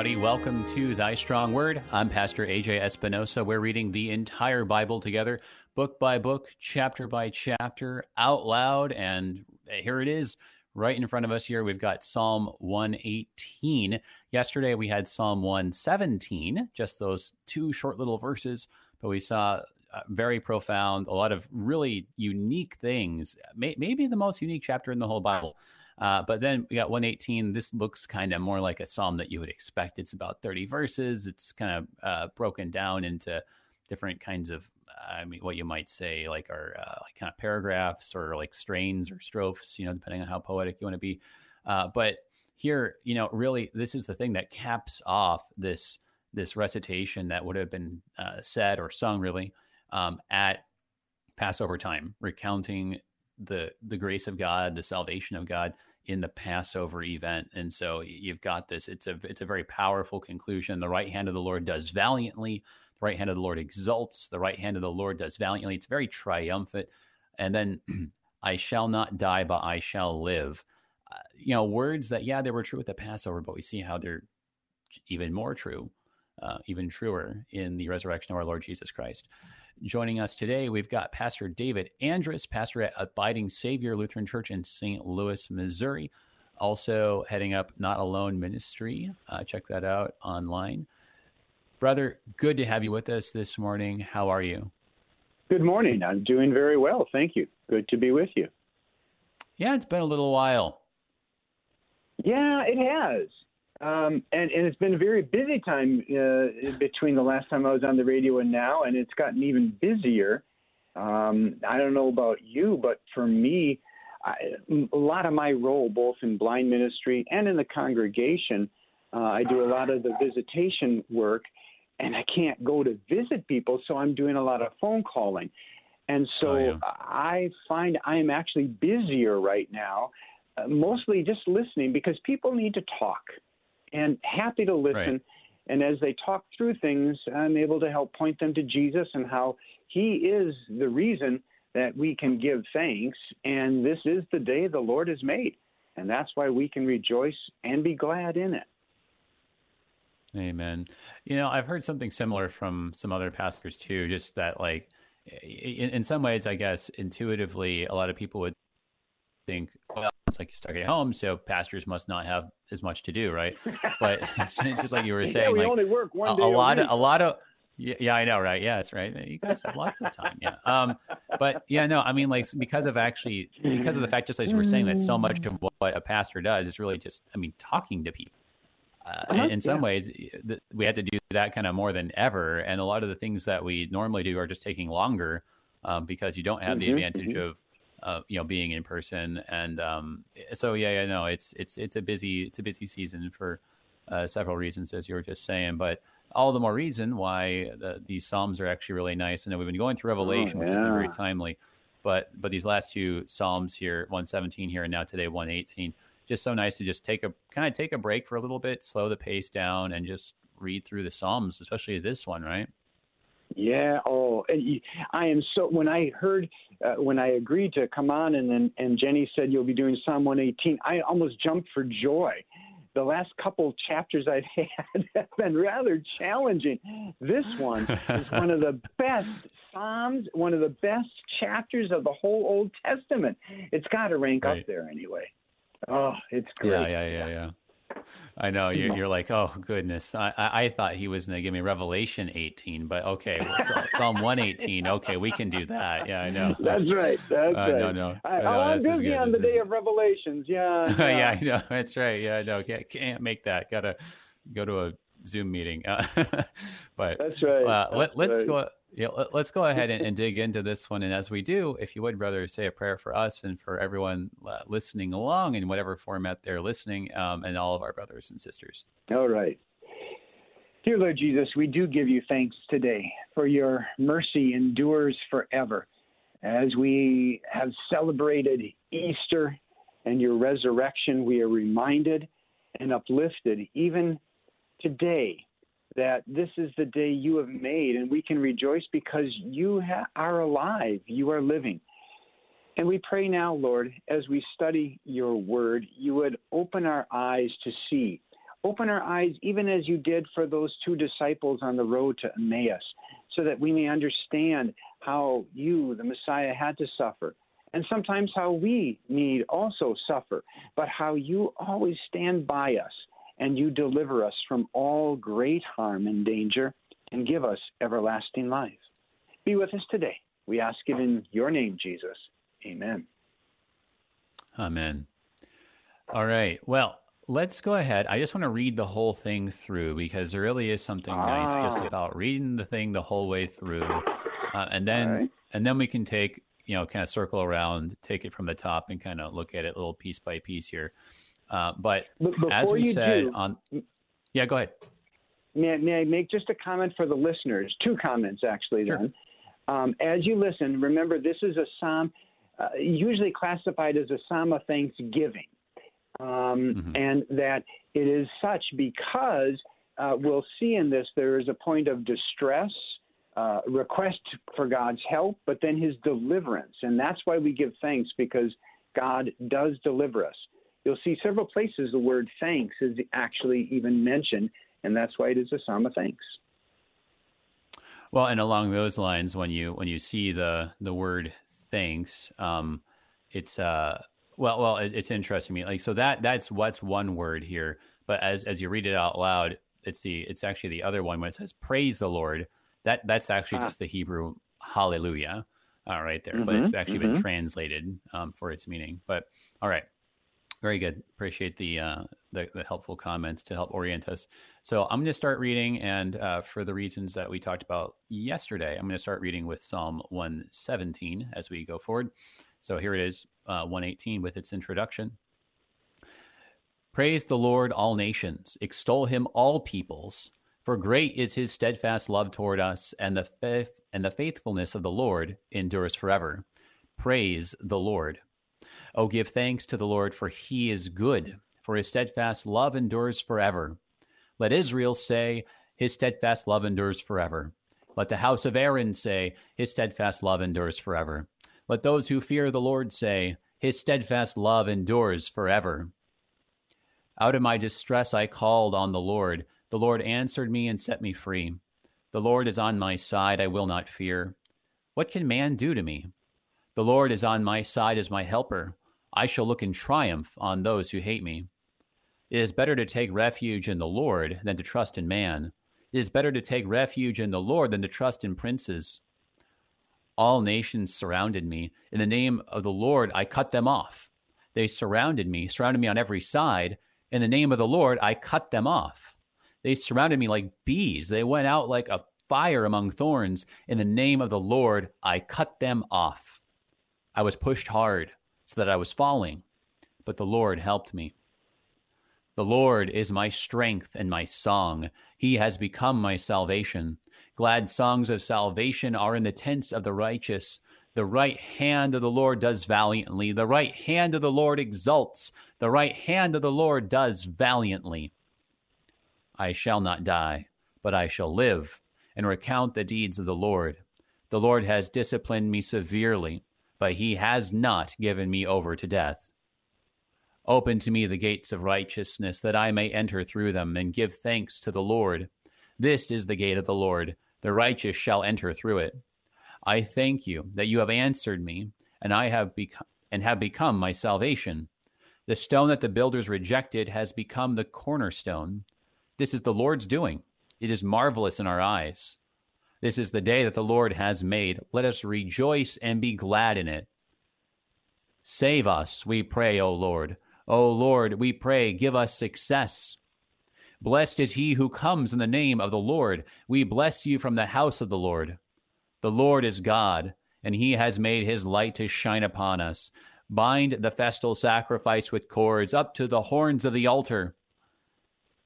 Everybody. Welcome to Thy Strong Word. I'm Pastor AJ Espinosa. We're reading the entire Bible together, book by book, chapter by chapter, out loud. And here it is, right in front of us here. We've got Psalm 118. Yesterday, we had Psalm 117, just those two short little verses, but we saw uh, very profound, a lot of really unique things, May- maybe the most unique chapter in the whole Bible. Uh, but then we got 118. This looks kind of more like a psalm that you would expect. It's about 30 verses. It's kind of uh, broken down into different kinds of, I mean, what you might say, like are uh, like kind of paragraphs or like strains or strophes, you know, depending on how poetic you want to be. Uh, but here, you know, really, this is the thing that caps off this this recitation that would have been uh, said or sung really um, at Passover time, recounting the the grace of God, the salvation of God in the Passover event. And so you've got this. It's a it's a very powerful conclusion. The right hand of the Lord does valiantly. The right hand of the Lord exalts. The right hand of the Lord does valiantly. It's very triumphant. And then I shall not die, but I shall live. Uh, you know, words that yeah, they were true at the Passover, but we see how they're even more true, uh, even truer in the resurrection of our Lord Jesus Christ. Joining us today, we've got Pastor David Andrus, pastor at Abiding Savior Lutheran Church in St. Louis, Missouri. Also heading up Not Alone Ministry. Uh, check that out online. Brother, good to have you with us this morning. How are you? Good morning. I'm doing very well. Thank you. Good to be with you. Yeah, it's been a little while. Yeah, it has. Um, and, and it's been a very busy time uh, between the last time I was on the radio and now, and it's gotten even busier. Um, I don't know about you, but for me, I, a lot of my role, both in blind ministry and in the congregation, uh, I do a lot of the visitation work, and I can't go to visit people, so I'm doing a lot of phone calling. And so oh, yeah. I find I am actually busier right now, uh, mostly just listening because people need to talk and happy to listen. Right. And as they talk through things, I'm able to help point them to Jesus and how He is the reason that we can give thanks. And this is the day the Lord has made. And that's why we can rejoice and be glad in it. Amen. You know, I've heard something similar from some other pastors too, just that, like, in, in some ways, I guess intuitively, a lot of people would think, well, it's like stuck at home, so pastors must not have as much to do, right? But it's, it's just like you were saying, yeah, we like only work one a, day a lot of a lot of yeah, yeah, I know, right? Yeah, that's right. You guys have lots of time, yeah. Um, but yeah, no, I mean, like because of actually because of the fact, just as you were saying, that so much of what a pastor does is really just, I mean, talking to people. Uh, uh-huh, in some yeah. ways, we had to do that kind of more than ever, and a lot of the things that we normally do are just taking longer um, because you don't have mm-hmm, the advantage mm-hmm. of uh, you know, being in person. And um, so, yeah, yeah, no, it's it's it's a busy it's a busy season for uh, several reasons, as you were just saying. But all the more reason why the, these psalms are actually really nice. And we've been going through Revelation, oh, yeah. which is very timely. But but these last two psalms here, 117 here, and now today 118, just so nice to just take a kind of take a break for a little bit, slow the pace down, and just read through the psalms, especially this one, right? Yeah. Oh, I am so. When I heard, uh, when I agreed to come on, and then and Jenny said you'll be doing Psalm 118, I almost jumped for joy. The last couple chapters I've had have been rather challenging. This one is one of the best Psalms, one of the best chapters of the whole Old Testament. It's got to rank right. up there anyway. Oh, it's great. Yeah, yeah, yeah, yeah. I know you're, you're like, oh goodness. I, I, I thought he was going to give me Revelation 18, but okay, well, Psalm 118. Okay, we can do that. Yeah, I know. That's right. That's uh, right. No, no. I, no I'm busy on the day of Revelations. Yeah. Yeah. yeah, I know. That's right. Yeah, no, can't, can't make that. Got to go to a Zoom meeting. but that's right. Uh, let, let's right. go yeah, let's go ahead and, and, dig into this one. And as we do, if you would, brother, say a prayer for us and for everyone uh, listening along in whatever format they're listening, um, and all of our brothers and sisters. All right. Dear Lord Jesus, we do give you thanks today for your mercy endures forever. As we have celebrated Easter and your resurrection, we are reminded and uplifted even today that this is the day you have made, and we can rejoice because you ha- are alive, you are living. And we pray now, Lord, as we study your word, you would open our eyes to see. Open our eyes, even as you did for those two disciples on the road to Emmaus, so that we may understand how you, the Messiah, had to suffer, and sometimes how we need also suffer, but how you always stand by us and you deliver us from all great harm and danger and give us everlasting life. Be with us today. We ask it in your name, Jesus. Amen. Amen. All right. Well, let's go ahead. I just want to read the whole thing through because there really is something ah. nice just about reading the thing the whole way through, uh, and then right. and then we can take you know kind of circle around, take it from the top, and kind of look at it little piece by piece here. Uh, but, but as we said do, on, yeah, go ahead. May I, may I, make just a comment for the listeners? Two comments actually. Sure. Then, um, as you listen, remember this is a psalm uh, usually classified as a psalm of thanksgiving um, mm-hmm. and that it is such because uh, we'll see in this there is a point of distress, uh, request for God's help, but then His deliverance, and that's why we give thanks because God does deliver us. You'll see several places the word thanks is actually even mentioned, and that's why it is a psalm of thanks. Well, and along those lines, when you when you see the the word thanks, um, it's uh well, well, it's interesting me. Like, so that that's what's one word here, but as as you read it out loud, it's the it's actually the other one when it says praise the Lord. That that's actually ah. just the Hebrew hallelujah, uh, right there. Mm-hmm, but it's actually mm-hmm. been translated um, for its meaning. But all right, very good. Appreciate the, uh, the, the helpful comments to help orient us. So I'm going to start reading, and uh, for the reasons that we talked about yesterday, I'm going to start reading with Psalm 117 as we go forward. So here it is, uh, 118 with its introduction. Praise the Lord, all nations. Extol him, all peoples. For great is his steadfast love toward us, and the faith and the faithfulness of the Lord endures forever. Praise the Lord. Oh, give thanks to the Lord, for he is good, for his steadfast love endures forever. Let Israel say, His steadfast love endures forever. Let the house of Aaron say, His steadfast love endures forever. Let those who fear the Lord say, His steadfast love endures forever. Out of my distress I called on the Lord. The Lord answered me and set me free. The Lord is on my side, I will not fear. What can man do to me? The Lord is on my side as my helper. I shall look in triumph on those who hate me. It is better to take refuge in the Lord than to trust in man. It is better to take refuge in the Lord than to trust in princes. All nations surrounded me. In the name of the Lord, I cut them off. They surrounded me, surrounded me on every side. In the name of the Lord, I cut them off. They surrounded me like bees. They went out like a fire among thorns. In the name of the Lord, I cut them off. I was pushed hard so that I was falling, but the Lord helped me. The Lord is my strength and my song. He has become my salvation. Glad songs of salvation are in the tents of the righteous. The right hand of the Lord does valiantly. The right hand of the Lord exults. The right hand of the Lord does valiantly. I shall not die, but I shall live and recount the deeds of the Lord. The Lord has disciplined me severely, but he has not given me over to death. Open to me the gates of righteousness, that I may enter through them and give thanks to the Lord. This is the gate of the Lord the righteous shall enter through it. I thank you that you have answered me, and I have become and have become my salvation. The stone that the builders rejected has become the cornerstone. This is the Lord's doing. It is marvelous in our eyes. This is the day that the Lord has made. Let us rejoice and be glad in it. Save us, we pray, O Lord. O Lord, we pray, give us success. Blessed is he who comes in the name of the Lord. We bless you from the house of the Lord. The Lord is God, and he has made his light to shine upon us. Bind the festal sacrifice with cords up to the horns of the altar.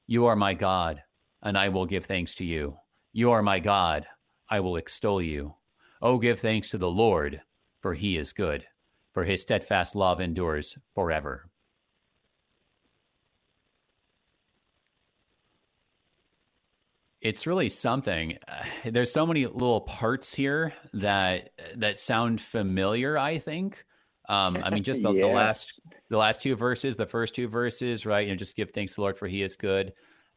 You are my God, and I will give thanks to you. You are my God, I will extol you. Oh, give thanks to the Lord, for he is good, for his steadfast love endures forever. it's really something. There's so many little parts here that that sound familiar. I think. Um, I mean, just the, yeah. the, last the last two verses, the first two verses, right? You know, just give thanks to the Lord for He is good.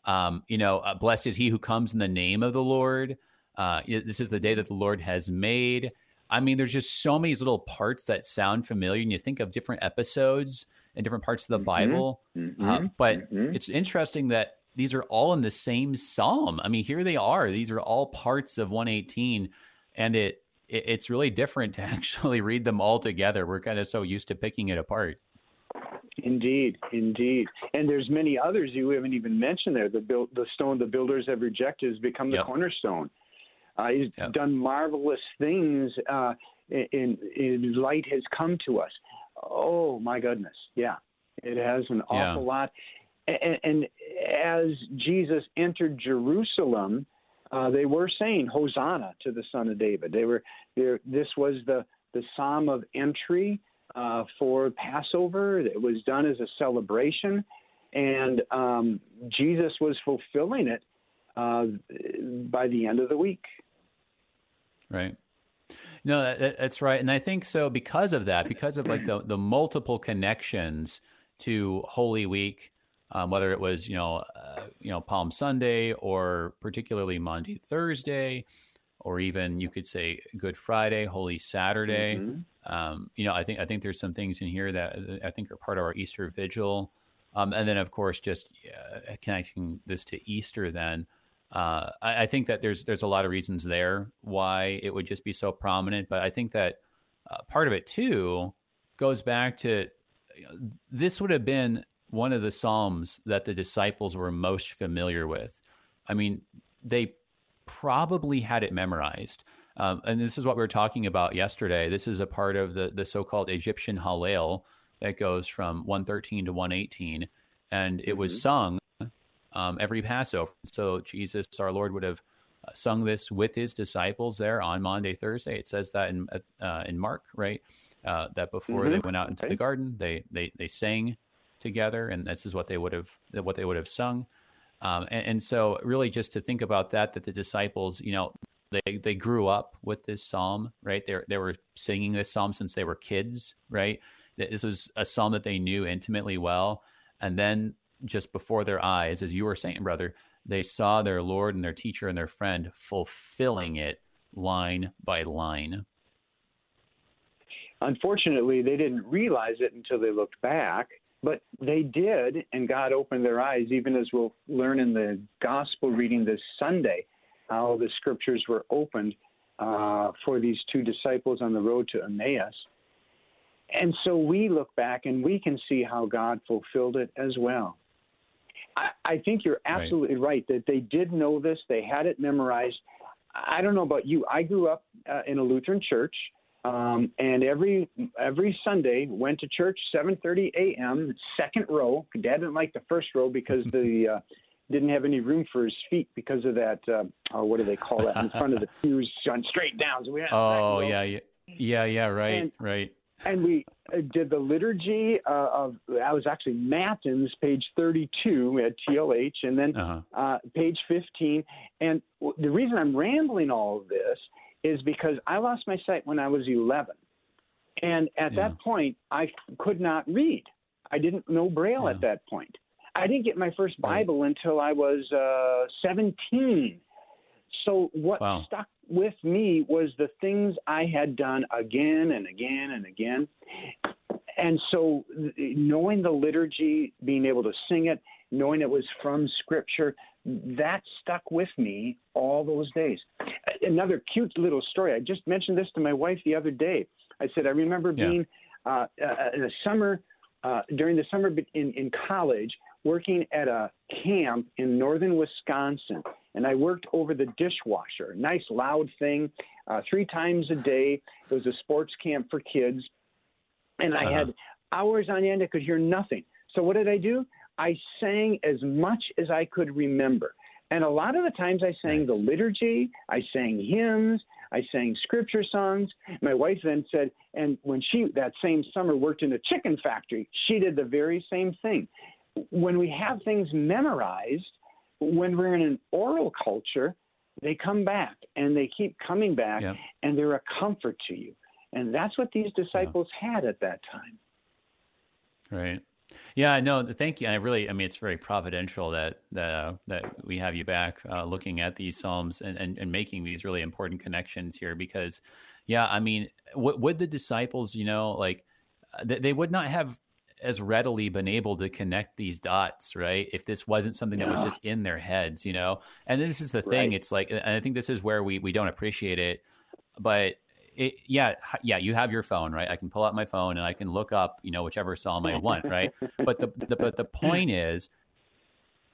Um, you know, uh, blessed is He who comes in the name of the Lord. Uh, this is the day that the Lord has made. I mean, there's just so many little parts that sound familiar, and you think of different episodes and different parts of the mm-hmm. Bible. Mm-hmm. Uh, but mm-hmm. it's interesting that these are all in the same psalm. I mean, here they are. These are all parts of 118, and it, it it's really different to actually read them all together. We're kind of so used to picking it apart. Indeed, indeed, and there's many others you haven't even mentioned there. The build, the stone the builders have rejected has become the yep. cornerstone. Uh, he's yep. done marvelous things. Uh, in, in, light has come to us. Oh my goodness, yeah, it has an awful yeah. lot. And, and, as Jesus entered Jerusalem, uh, they were saying Hosanna to the Son of David. They were there. This was the the psalm of entry uh, for Passover. It was done as a celebration, and um, Jesus was fulfilling it uh, by the end of the week. Right. No, that, that's right, and I think so because of that, because of like the the multiple connections to Holy Week, um, whether it was you know uh, you know Palm Sunday or particularly Maundy, Thursday, or even you could say Good Friday, Holy Saturday. Mm-hmm. Um, you know, I think I think there's some things in here that I think are part of our Easter Vigil, um, and then of course just uh, connecting this to Easter then uh, I, I, think that there's there's a lot of reasons there why it would just be so prominent, but I think that uh, part of it too goes back to you know, this would have been one of the psalms that the disciples were most familiar with. I mean, they probably had it memorized. Um, and this is what we were talking about yesterday. This is a part of the the so-called Egyptian Hallel that goes from 113 to 118, and it was mm-hmm. sung um, every Passover. So Jesus, our Lord, would have uh, sung this with his disciples there on Maundy, Thursday. It says that in uh, in Mark, right? Uh, that before mm-hmm. they went out into the garden, they they they sang together, and this is what they would have what they would have sung. Um, and, and, so, really, just to think about that, that the disciples, you know, they they grew up with this psalm, right? They they were singing this psalm since they were kids, right? This was a psalm that they knew intimately well, and then just before their eyes, as you were saying, brother, they saw their Lord and their teacher and their friend fulfilling it line by line. Unfortunately, they didn't realize it until they looked back, but they did, and God opened their eyes, even as we'll learn in the gospel reading this Sunday, how the scriptures were opened uh, for these two disciples on the road to Emmaus. And so we look back and we can see how God fulfilled it as well. I, I think you're absolutely right. right. that they did know this. They had it memorized. I don't know about you. I grew up uh, in a Lutheran church, um, and every every Sunday went to church 7:30 a.m. second row. Dad didn't like the first row because the uh, didn't have any room for his feet because of that. Uh, oh, what do they call that in front of the pews straight down? So we had oh yeah, yeah, yeah, yeah, right, and, right and we uh, did the liturgy uh, of I was actually Matins, page 32 at TLH, and then uh-huh. uh, page 15. And the reason I'm rambling all of this is because I lost my sight when I was 11, and at yeah. that point I could not read. I didn't know Braille yeah. at that point. I didn't get my first Bible right. until I was uh, 17. So what wow. stuck with me was the things I had done again and again and again. And so knowing the liturgy, being able to sing it, knowing it was from scripture, that stuck with me all those days. Another cute little story. I just mentioned this to my wife the other day. I said, I remember being yeah. uh, uh, in the summer, uh, during the summer in, in college, working at a camp in northern Wisconsin, and I worked over the dishwasher. Nice loud thing, uh, three times a day. It was a sports camp for kids, and I uh-huh. had hours on end. I could hear nothing. So what did I do? I sang as much as I could remember. And a lot of the times I sang nice. the liturgy, I sang hymns, I sang scripture songs. My wife then said, and when she that same summer worked in a chicken factory, she did the very same thing when we have things memorized, when we're in an oral culture, they come back and they keep coming back yeah. and they're a comfort to you. And that's what these disciples yeah. had at that time. Right. Yeah, no, thank you. I really, I mean, it's very providential that that uh, that we have you back, uh, looking at these psalms and, and and making these really important connections here. Because, yeah, I mean, w- would the disciples, you know, like they, they would not have as readily been able to connect these dots, right? If this wasn't something yeah. that was just in their heads, you know. And this is the thing. Right. It's like, and I think this is where we we don't appreciate it, but it, yeah, yeah, you have your phone, right? I can pull out my phone and I can look up, you know, whichever psalm I want, right? but the, the but the point is,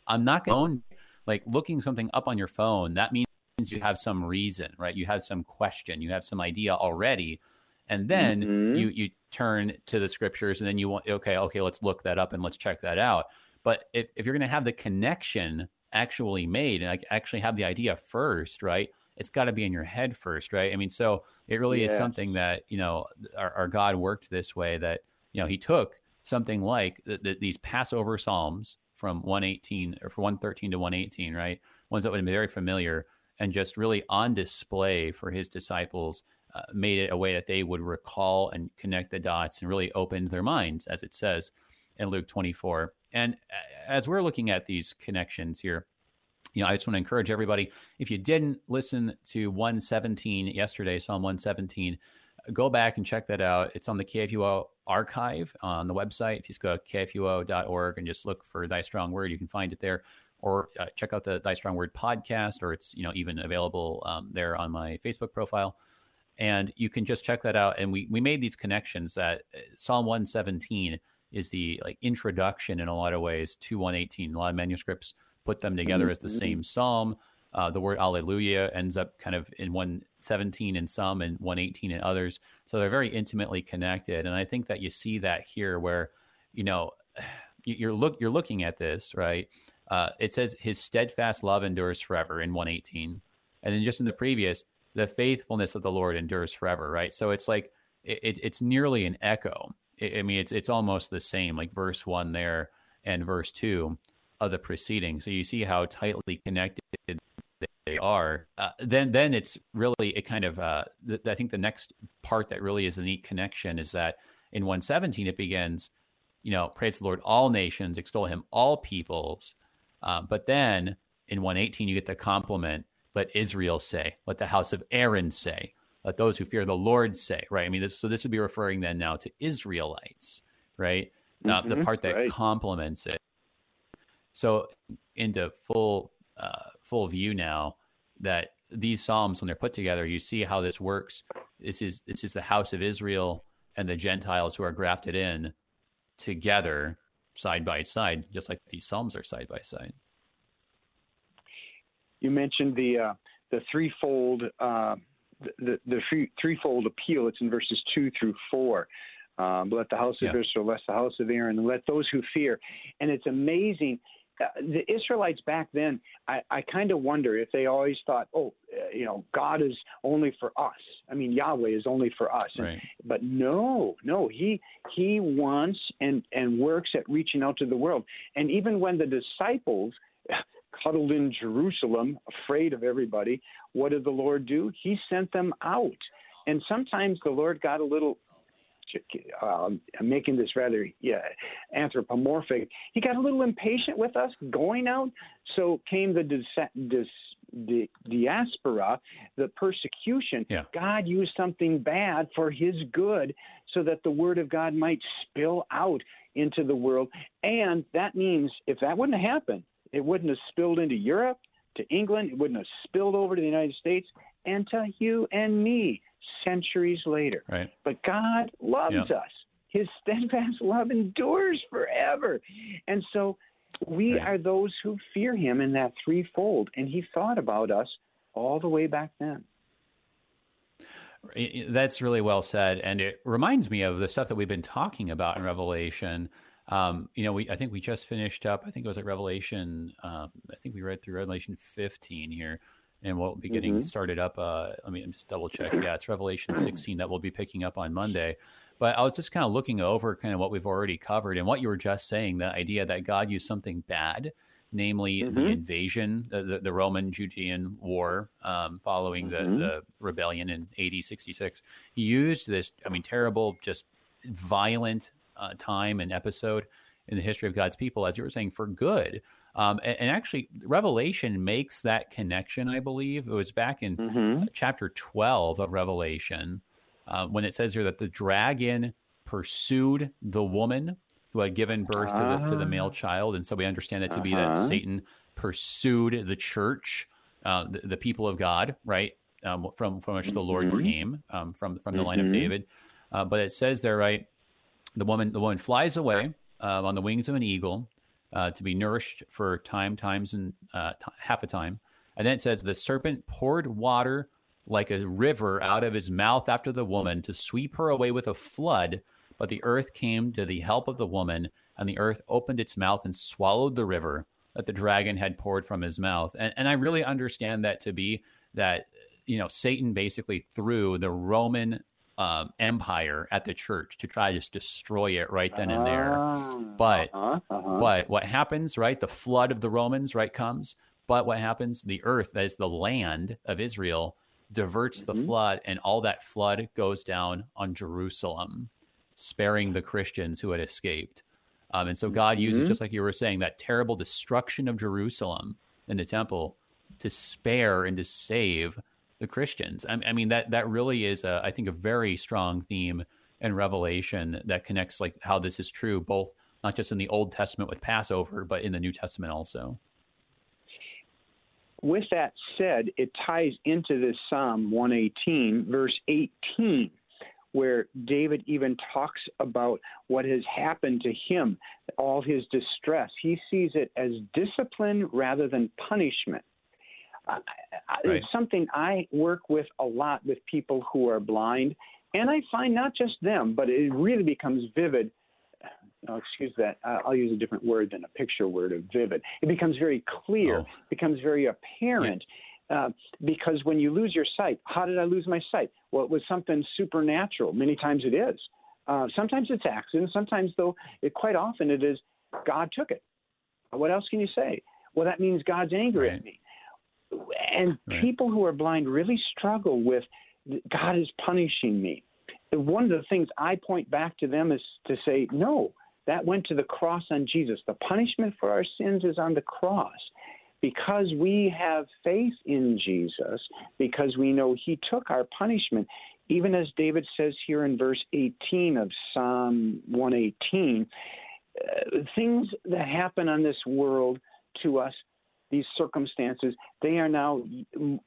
I'm not going like looking something up on your phone. That means you have some reason, right? You have some question, you have some idea already, and then mm-hmm. you you turn to the scriptures, and then you want okay, okay, let's look that up and let's check that out. But if if you're going to have the connection actually made and like actually have the idea first, right? it's got to be in your head first, right? I mean, so it really yeah. is something that you know our, our, God worked this way that you know He took something like the, the, these Passover psalms from 118 or from 113 to 118, right? Ones that would have been very familiar and just really on display for His disciples. Uh, made it a way that they would recall and connect the dots and really opened their minds, as it says in Luke 24. And uh, as we're looking at these connections here, you know, I just want to encourage everybody. If you didn't listen to 117 yesterday, Psalm 117, go back and check that out. It's on the KFUO archive on the website. If you just go to kfuo.org and just look for Thy Strong Word, you can find it there. Or uh, check out the Thy Strong Word podcast, or it's you know even available um, there on my Facebook profile. And you can just check that out. And we we made these connections that uh, Psalm 117 is the like introduction in a lot of ways to 118. A lot of manuscripts put them together mm-hmm. as the mm-hmm. same psalm. Uh, the word Alleluia ends up kind of in 117 in some and 118 in others. So they're very intimately connected. And I think that you see that here where, you know, you're look you're looking at this, right? Uh, it says his steadfast love endures forever in 118. And then just in the previous, the faithfulness of the Lord endures forever, right? So it's like it, it's nearly an echo. I mean, it's it's almost the same, like verse one there and verse two of the preceding. So you see how tightly connected they are. Uh, then then it's really it kind of uh, th- I think the next part that really is a neat connection is that in 117 it begins, you know, praise the Lord, all nations extol Him, all peoples. Uh, but then in 118 you get the compliment, let Israel say, let the house of Aaron say, let those who fear the Lord say. Right? I mean, this, so this would be referring then now to Israelites, right? Now mm-hmm, the part that right. complements it so into full uh, full view now that these psalms, when they're put together, you see how this works. This is this is the house of Israel and the Gentiles who are grafted in together, side by side, just like these psalms are side by side. You mentioned the uh, the threefold uh, the the three, threefold appeal. It's in verses two through four. Um, let the house of yeah. Israel, let the house of Aaron, let those who fear. And it's amazing uh, the Israelites back then, I, I kind of wonder if they always thought, oh, uh, you know, God is only for us. I mean, Yahweh is only for us. Right. but no, no, he he wants and and works at reaching out to the world. And even when the disciples huddled in Jerusalem, afraid of everybody, what did the Lord do? He sent them out. And sometimes the Lord got a little um, I'm making this rather yeah, anthropomorphic. He got a little impatient with us going out, so came the dis, dis, the diaspora, the persecution. Yeah. God used something bad for His good, so that the Word of God might spill out into the world. And that means if that wouldn't have happened, it wouldn't have spilled into Europe, to England, it wouldn't have spilled over to the United States, and to you and me centuries later. Right. But God loves yep. us. His steadfast love endures forever. And so we right. are those who fear him in that threefold. And he thought about us all the way back then. That's really well said. And it reminds me of the stuff that we've been talking about in Revelation. Um, you know, we I think we just finished up. I think it was at Revelation. Um, I think we read through Revelation 15 here, and we'll be getting mm-hmm. started up. Uh, let me just double check. Yeah, it's Revelation 16 that we'll be picking up on Monday. But I was just kind of looking over kind of what we've already covered and what you were just saying the idea that God used something bad, namely mm-hmm. the invasion, the, the, the Roman Judean war um, following mm-hmm. the, the rebellion in AD 66. He used this, I mean, terrible, just violent uh, time and episode in the history of God's people, as you were saying, for good. Um, and, and, actually, Revelation makes that connection, I believe. It was back in mm-hmm. chapter 12 of Revelation uh, when it says here that the dragon pursued the woman who had given birth uh, to, the, to the male ah. child. And so we understand it to uh-huh. be that uh-huh. Satan pursued the church, uh, the, the, people of God, right? Um, from, from which the Lord mm-hmm. came, um, from, from the line of mm-hmm. David. Uh, but it says there, right? The woman, the woman flies away uh, on the wings of an eagle uh, to be nourished for time, times, and uh, t- half a time. And then it says, The serpent poured water like a river out of his mouth after the woman to sweep her away with a flood. But the earth came to the help of the woman, and the earth opened its mouth and swallowed the river that the dragon had poured from his mouth. And, and I really understand that to be that, you know, Satan basically threw the Roman um, empire at the church to try to just destroy it right then and there. Ah, but uh-huh, uh-huh. but what happens, right? The flood of the Romans, right, comes. But what happens? The earth, that is the land of Israel, diverts mm-hmm. the flood, and all that flood goes down on Jerusalem, sparing the Christians who had escaped. Um, and so God uses, mm-hmm. just like you were saying, that terrible destruction of Jerusalem in the temple to spare and to save the Christians. I, I mean that that really is, a, I think, a very strong theme in Revelation that connects like how this is true both not just in the Old Testament with Passover, but in the New Testament also. With that said, it ties into this Psalm 118, verse 18, where David even talks about what has happened to him, all his distress. He sees it as discipline rather than punishment. Right. It's something I work with a lot with people who are blind, and I find not just them, but it really becomes vivid. Oh, excuse that. I'll use a different word than a picture word of vivid. It becomes very clear, oh. becomes very apparent. Yeah. Uh, because when you lose your sight, how did I lose my sight? Well, it was something supernatural. Many times it is. Uh, sometimes it's accident. Sometimes, though, it quite often it is God took it. What else can you say? Well, that means God's angry right. at me and right. people who are blind really struggle with God is punishing me. One of the things I point back to them is to say, no, that went to the cross on Jesus. The punishment for our sins is on the cross. Because we have faith in Jesus, because we know He took our punishment, even as David says here in verse 18 of Psalm 118, uh, things that happen on this world to us these circumstances, they are now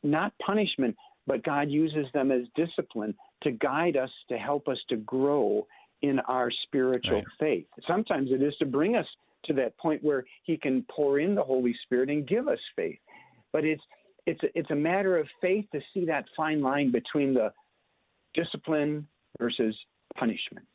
not punishment, but God uses them as discipline to guide us, to help us to grow in our spiritual right. faith. Sometimes it is to bring us to that point where He can pour in the Holy Spirit and give us faith. But it's it's a, it's a matter of faith to see that fine line between the discipline versus punishment.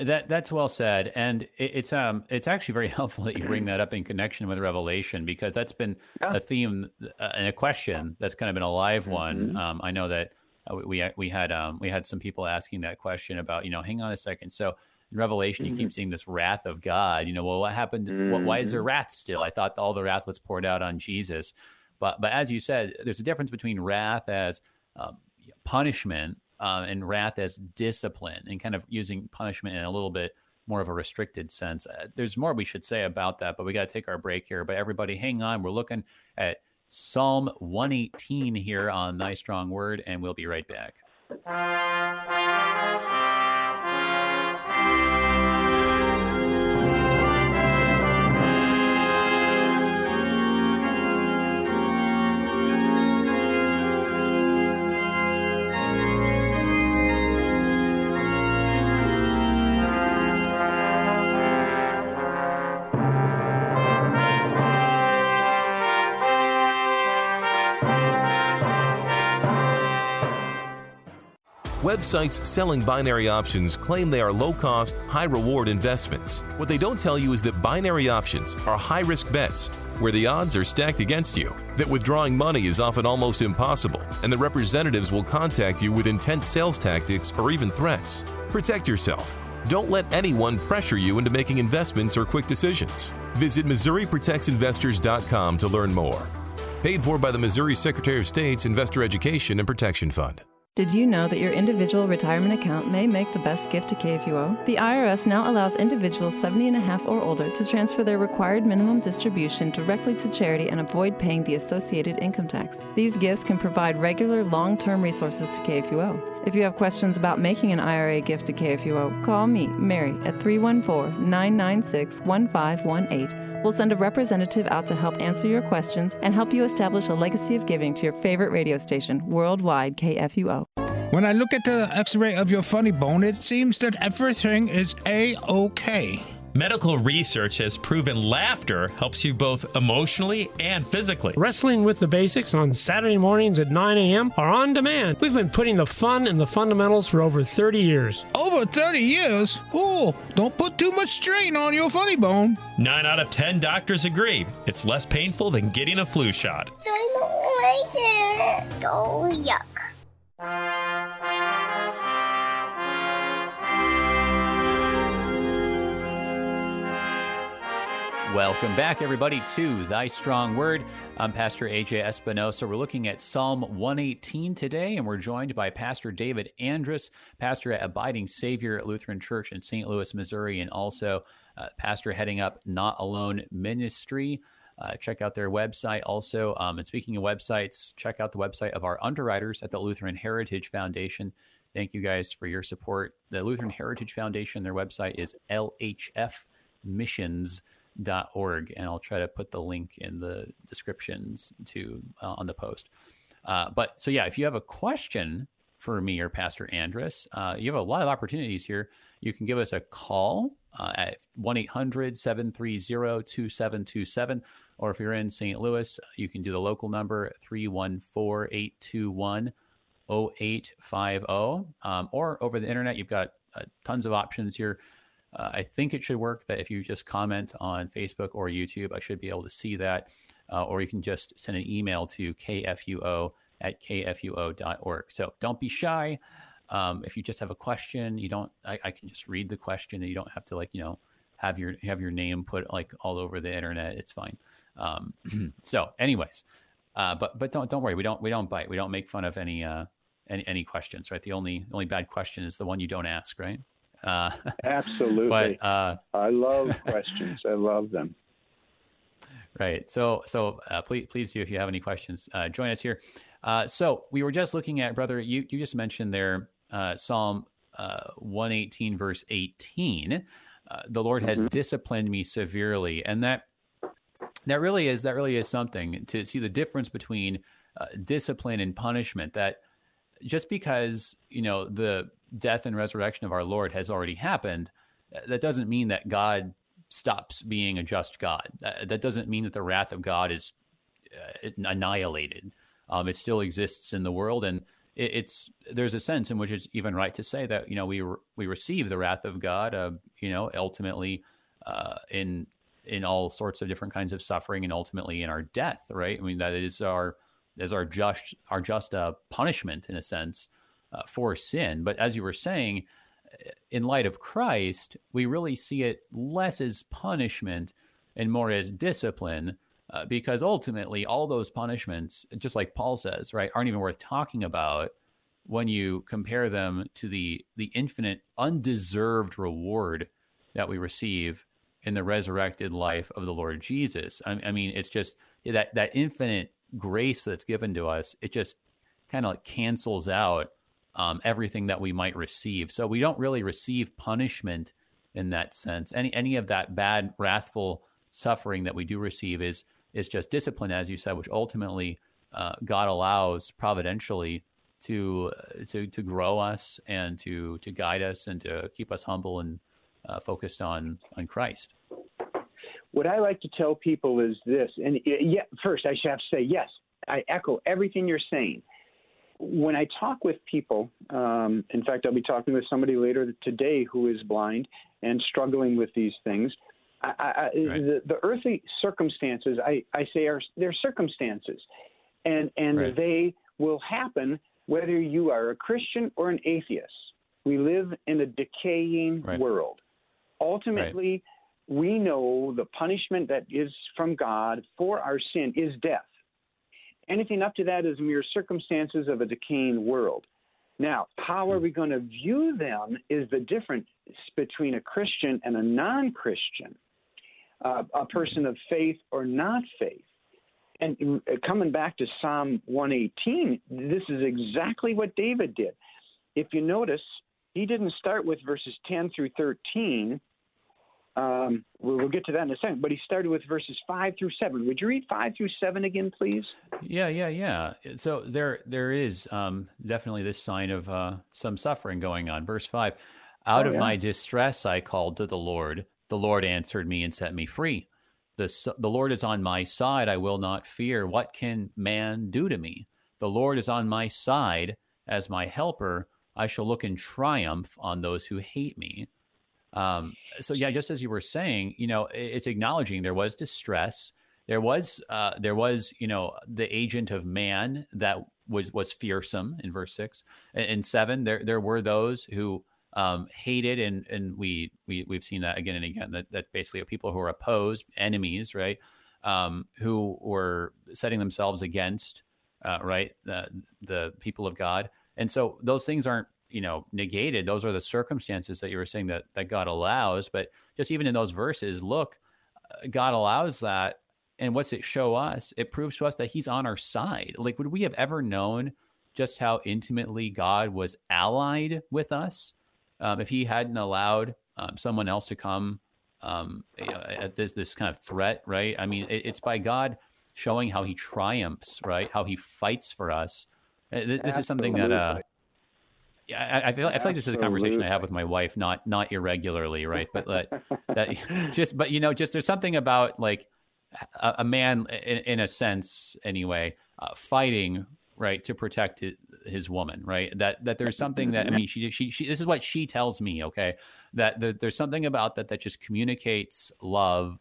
That that's well said, and it, it's um it's actually very helpful that you bring that up in connection with Revelation because that's been yeah. a theme uh, and a question that's kind of been a live one. Mm-hmm. Um, I know that uh, we we had um we had some people asking that question about you know hang on a second so in Revelation mm-hmm. you keep mm-hmm. seeing this wrath of God you know well what happened mm-hmm. why is there mm-hmm. wrath still I thought all the wrath was poured out on Jesus but but as you said there's a difference between wrath as um, punishment uh, and wrath as discipline and kind of using punishment in a little bit more of a restricted sense. Uh, there's more we should say about that, but we got to take our break here. But everybody, hang on. We're looking at Psalm 118 here on Thy Strong Word, and we'll be right back. Websites selling binary options claim they are low cost, high reward investments. What they don't tell you is that binary options are high risk bets where the odds are stacked against you, that withdrawing money is often almost impossible, and the representatives will contact you with intense sales tactics or even threats. Protect yourself. Don't let anyone pressure you into making investments or quick decisions. Visit MissouriProtectsInvestors.com to learn more. Paid for by the Missouri Secretary of State's Investor Education and Protection Fund. Did you know that your individual retirement account may make the best gift to KFUO? The IRS now allows individuals 70 and a half or older to transfer their required minimum distribution directly to charity and avoid paying the associated income tax. These gifts can provide regular long term resources to KFUO. If you have questions about making an IRA gift to KFUO, call me, Mary, at 314 996 1518. We'll send a representative out to help answer your questions and help you establish a legacy of giving to your favorite radio station, worldwide KFUO. When I look at the x ray of your funny bone, it seems that everything is A OK. Medical research has proven laughter helps you both emotionally and physically. Wrestling with the Basics on Saturday mornings at 9 a.m. are on demand. We've been putting the fun in the fundamentals for over 30 years. Over 30 years? Ooh, don't put too much strain on your funny bone. Nine out of 10 doctors agree it's less painful than getting a flu shot. I don't like it. Oh, yuck. Welcome back, everybody, to Thy Strong Word. I'm Pastor AJ Espinosa. We're looking at Psalm 118 today, and we're joined by Pastor David Andrus, pastor at Abiding Savior Lutheran Church in St. Louis, Missouri, and also uh, pastor heading up Not Alone Ministry. Uh, check out their website also. Um, and speaking of websites, check out the website of our underwriters at the Lutheran Heritage Foundation. Thank you guys for your support. The Lutheran Heritage Foundation, their website is lhfmissions.com org, and I'll try to put the link in the descriptions to uh, on the post. Uh, but so yeah, if you have a question for me or Pastor Andrus, uh, you have a lot of opportunities here. You can give us a call uh, at 1 800 730 2727. Or if you're in St. Louis, you can do the local number 314 821 0850. Um, or over the internet, you've got uh, tons of options here. Uh, I think it should work that if you just comment on Facebook or YouTube, I should be able to see that. Uh, or you can just send an email to kfuo at kfuo.org. So don't be shy. Um, if you just have a question, you don't. I, I, can just read the question, and you don't have to like you know have your have your name put like all over the internet. It's fine. Um, so, anyways, uh, but but don't don't worry. We don't we don't bite. We don't make fun of any uh, any any questions. Right. The only only bad question is the one you don't ask. Right. Uh, Absolutely. But uh, I love questions. I love them. Right. So so uh, please please do if you have any questions, uh, join us here. Uh, so we were just looking at brother. You you just mentioned there uh, Psalm one eighteen verse eighteen. the Lord has mm-hmm. disciplined me severely, and that that really is that really is something to see the difference between discipline and punishment. That just because you know the death and resurrection of our Lord has already happened, that doesn't mean that God stops being a just God. That doesn't mean that the wrath of God is uh, annihilated. Um, it still exists in the world, and it's there's a sense in which it's even right to say that you know we re- we receive the wrath of God, uh, you know, ultimately uh, in in all sorts of different kinds of suffering, and ultimately in our death. Right? I mean that is our is our just our just uh, punishment in a sense uh, for sin. But as you were saying, uh, in light of Christ, we really see it less as punishment and more as discipline. Uh, because ultimately, all those punishments, just like Paul says, right, aren't even worth talking about when you compare them to the the infinite, undeserved reward that we receive in the resurrected life of the Lord Jesus. I, I mean, it's just that that infinite grace that's given to us. It just kind of like cancels out um, everything that we might receive. So we don't really receive punishment in that sense. Any any of that bad, wrathful suffering that we do receive is is just discipline, as you said, which ultimately uh, God allows providentially to to to grow us and to to guide us and to keep us humble and uh, focused on on Christ. What I like to tell people is this, and yeah, first I should have to say yes, I echo everything you're saying when I talk with people, um, in fact, I'll be talking with somebody later today who is blind and struggling with these things. I, I, right. the, the, earthly circumstances, I, I say, are they're circumstances, and and right. they will happen whether you are a Christian or an atheist. We live in a decaying right. world. Ultimately, we know the punishment that is from God for our sin is death. Anything up to that is mere circumstances of a decaying world. Now, how are we going to view them is the difference between a Christian and a non Christian, uh, a person of faith or not faith. And uh, coming back to Psalm 118, this is exactly what David did. If you notice, he didn't start with verses 10 through 13. Um, we'll, we'll, get to that in a second, but he started with verses 5 through 7. Would you read 5 through 7 again, please? Yeah, yeah, yeah. So there, there is um, definitely this sign of uh, some suffering going on. Verse 5 Out oh, of yeah? my distress I called to the Lord. The Lord answered me and set me free. The, the Lord is on my side. I will not fear. What can man do to me? The Lord is on my side as my helper. I shall look in triumph on those who hate me. Um, so yeah, just as you were saying, you know, it's acknowledging there was distress. There was, uh, there was, you know, the agent of man that was was fearsome in verse six and, and seven. There there were those who um, hated, and and we we we've seen that again and again. That that basically people who are opposed, enemies, right? Um, who were setting themselves against, uh, right, the the people of God, and so those things aren't you know negated. Those are the circumstances that you were saying that that God allows. But just even in those verses, look, uh, God allows that, and what's it show us? It proves to us that He's on our side. Like, would we have ever known? just how intimately God was allied with us um, if he hadn't allowed um, someone else to come um, you know, at this this kind of threat, right? I mean, it, it's by God showing how He triumphs, right? How He fights for us. Uh, this Absolutely. is something that. Uh, I, I feel I feel like this is a conversation I have with my wife, not not irregularly, right? But that, that just but you know, just there's something about like a, a man, in, in, a sense, anyway, uh, fighting right to protect his woman right? That that there's something that i mean she she, she this is what she tells me okay? That the, there's something about that that just communicates love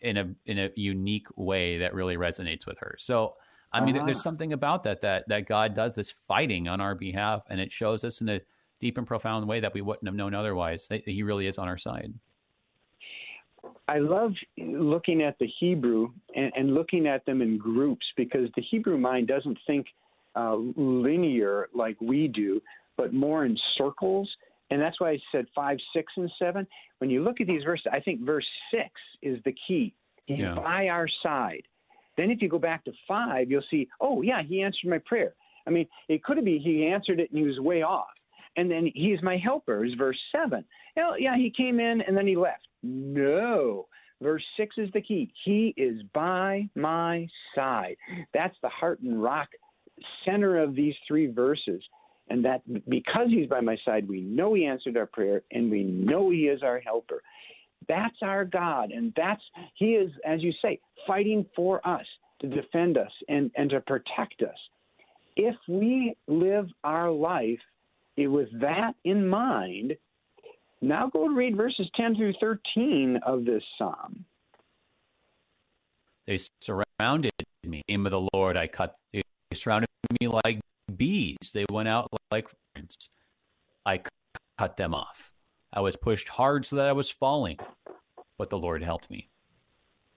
in a in a unique way that really resonates with her. So i mean uh-huh. there's something about that that that god does this fighting on our behalf and it shows us in a deep and profound way that we wouldn't have known otherwise that he really is on our side I love looking at the Hebrew and, and, looking at them in groups because the Hebrew mind doesn't think uh, linear like we do, but more in circles. And that's why I said five, six, and seven. When you look at these verses, I think verse six is the key. He's yeah. by our side. Then if you go back to five, you'll see, oh, yeah, he answered my prayer. I mean, it could be he answered it and he was way off. And then he's my helper is verse seven. Well, yeah, he came in and then he left. No. Verse 6 is the key. He is by my side. That's the heart and rock center of these three verses. And that because he's by my side, we know he answered our prayer and we know he is our helper. That's our God. And that's, he is, as you say, fighting for us to defend us and, and to protect us. If we live our life with that in mind, now go and read verses 10 through 13 of this psalm. They surrounded me. In the name of the Lord, I cut. They surrounded me like bees. They went out like friends. I cut them off. I was pushed hard so that I was falling, but the Lord helped me.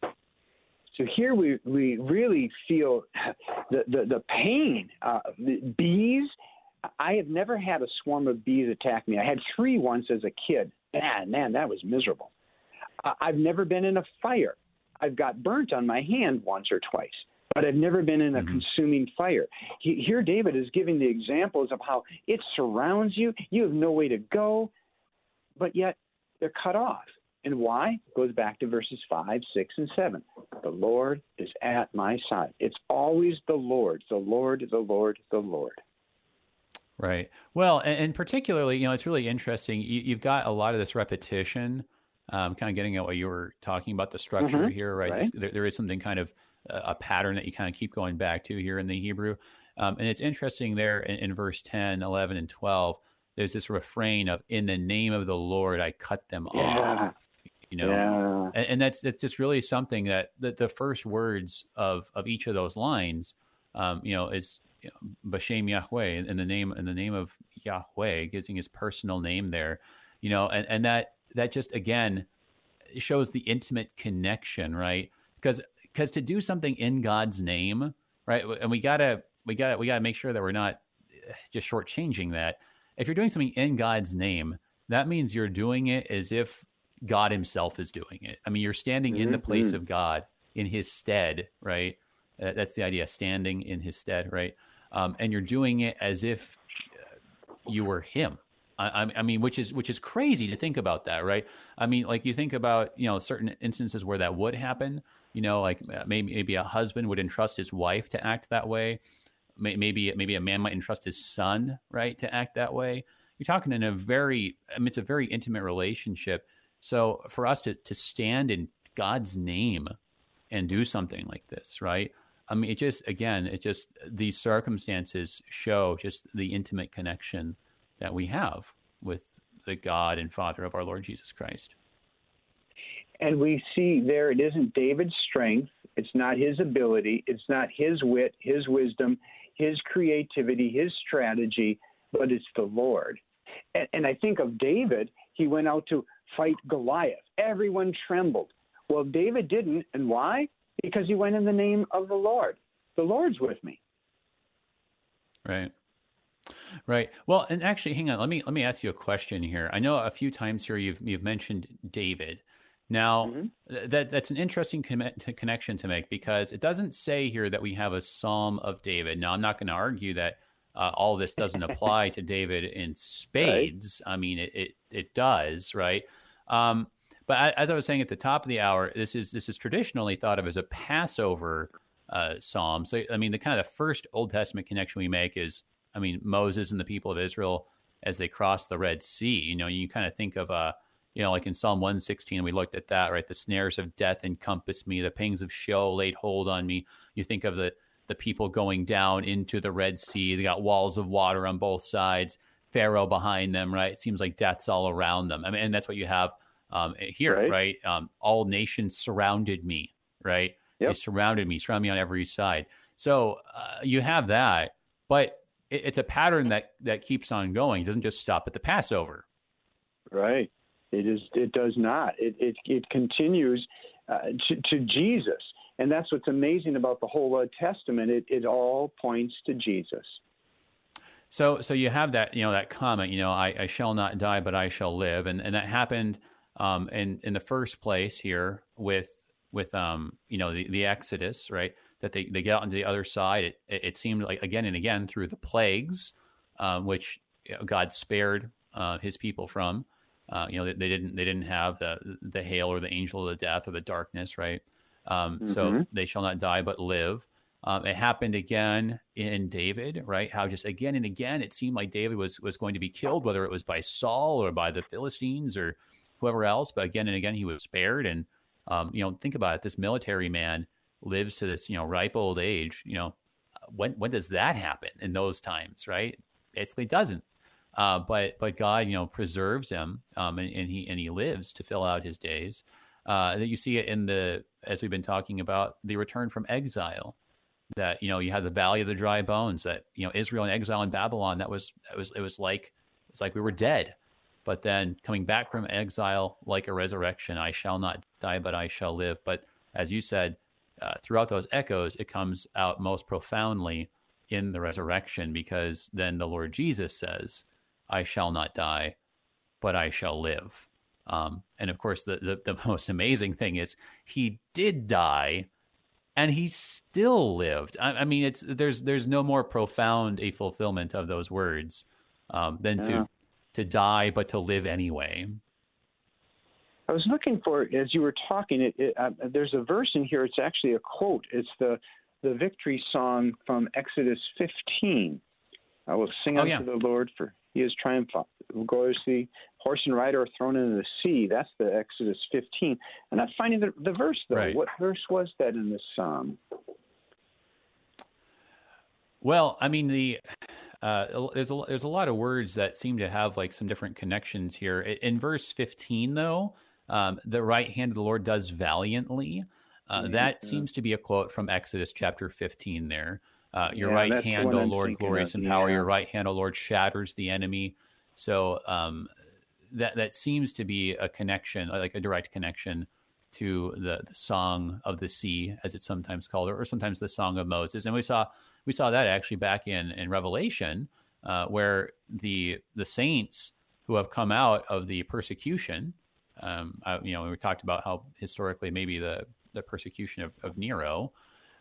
So here we, we really feel the, the, the pain. Uh, the bees, I have never had a swarm of bees attack me. I had three once as a kid. Man, man, that was miserable. Uh, I've never been in a fire. I've got burnt on my hand once or twice but I've never been in a mm-hmm. consuming fire. He, here, David is giving the examples of how it surrounds you. You have no way to go, but yet they're cut off. And why? Goes back to verses 5, 6, and 7. The Lord is at my side. It's always the Lord, the Lord, the Lord, the Lord. Right. Well, and, and particularly, you know, it's really interesting. You, have got a lot of this repetition, um, kind of getting at what you were talking about the structure mm-hmm. here, right? right. There, there is something kind of a pattern that you kind of keep going back to here in the Hebrew. Um, and it's interesting there in, in, verse 10, 11, and 12, there's this refrain of, in the name of the Lord, I cut them yeah. off. You know, yeah. and, and, that's that's just really something that the, the first words of of each of those lines, um, you know, is you know, Bashem Yahweh in the name in the name of Yahweh, using his personal name there, you know, and, and that that just again shows the intimate connection, right? Because because to do something in God's name, right? And we gotta we gotta we gotta make sure that we're not just shortchanging that. If you're doing something in God's name, that means you're doing it as if God Himself is doing it. I mean, you're standing in the place Mhm. of God in His stead, right? Uh, that's the idea, standing in His stead, right? Um, and you're doing it as if uh, you were Him. I, I- I mean, which is which is crazy to think about that, right? I mean, like you think about you know certain instances where that would happen. You know, like uh, maybe maybe a husband would entrust his wife to act that way. Maybe maybe a man might entrust his son, right, to act that way. You're talking in a very, I mean, it's a very intimate relationship. So for us to to stand in God's name and do something like this, right? I mean, it just again, it just these circumstances show just the intimate connection that we have with the God and Father of our Lord Jesus Christ. And we see there it isn't David's strength, it's not his ability, it's not his wit, his wisdom, his creativity, his strategy, but it's the Lord. And, and I think of David, he went out to fight Goliath. Everyone trembled. Well, David didn't. And why? Because he went in the name of the Lord. The Lord's with me. Right. Right. Well, and actually, hang on. Let me let me ask you a question here. I know a few times here you've you've mentioned David. Now, mm-hmm. th- that that's an interesting con- connection to make because it doesn't say here that we have a Psalm of David. Now, I'm not going to argue that uh, all this doesn't apply to David in spades. I mean, it, it it does, right? Um, but I, as I was saying at the top of the hour, this is this is traditionally thought of as a Passover uh, psalm. So, I mean, the kind of the first Old Testament connection we make is, I mean, Moses and the people of Israel as they cross the Red Sea. You know, you kind of think of, uh, you know, like in Psalm 116, we looked at that, right? The snares of death encompassed me, the pangs of Sheol laid hold on me. You think of the the people going down into the Red Sea. They got walls of water on both sides, Pharaoh behind them, right? It seems like death's all around them. I mean, and that's what you have um, here, Right. right? Um, all nations surrounded me, right? They surrounded me, surrounded me on every side. So uh, you have that, but it, it's a pattern that that keeps on going. It doesn't just stop at the Passover. Right. It is. It does not. It it, it continues uh, to, to Jesus, and that's what's amazing about the whole Old Testament. It it all points to Jesus. So so you have that you know that comment you know I, I shall not die but I shall live and and that happened um, in in the first place here with with um you know the the Exodus right that they they get out onto the other side it it, seemed like again and again through the plagues um, which God spared uh, His people from uh, you know they, they didn't they didn't have the the hail or the angel of the death or the darkness right um, so Mhm. they shall not die but live um, it happened again in David, right? How just again and again it seemed like David was was going to be killed, whether it was by Saul or by the Philistines or whoever else. But again and again he was spared. And um, you know, think about it: this military man lives to this you know ripe old age. You know, when when does that happen in those times, right? Basically, doesn't. Uh, but but God, you know, preserves him, um, and, and he and he lives to fill out his days. Uh, that you see it in the as we've been talking about the return from exile that you know you had the valley of the dry bones that you know Israel in exile in Babylon that was it was it was like it's like we were dead. But then coming back from exile like a resurrection I shall not die but I shall live. But as you said uh, throughout those echoes it comes out most profoundly in the resurrection because then the Lord Jesus says I shall not die but I shall live um, and of course the, the the most amazing thing is he did die and he still lived. I, I mean, it's there's there's no more profound a fulfillment of those words um, than Yeah. to to die but to live anyway. I was looking for as you were talking. It, it uh, there's a verse in here. It's actually a quote. It's the the victory song from Exodus 15. I will sing Oh, unto yeah. the Lord for He is triumphant gloriously. Horse and rider are thrown into the sea. That's the Exodus 15. I'm not finding the, the verse though. Right. What verse was that in this psalm? Well, I mean the uh, there's a there's a lot of words that seem to have like some different connections here. In verse 15, though, um, the right hand of the Lord does valiantly. Uh, Mhm. that seems to be a quote from Exodus chapter 15. There, uh, your Yeah, right hand, O Lord, glorious in power. Your right hand, O Lord, shatters the enemy. So um, that that seems to be a connection, like a direct connection to the, the song of the sea, as it's sometimes called, or sometimes the song of Moses. And we saw we saw that actually back in in Revelation uh, where the the saints who have come out of the persecution, um, uh, you know, we talked about how historically maybe the the persecution of, of Nero,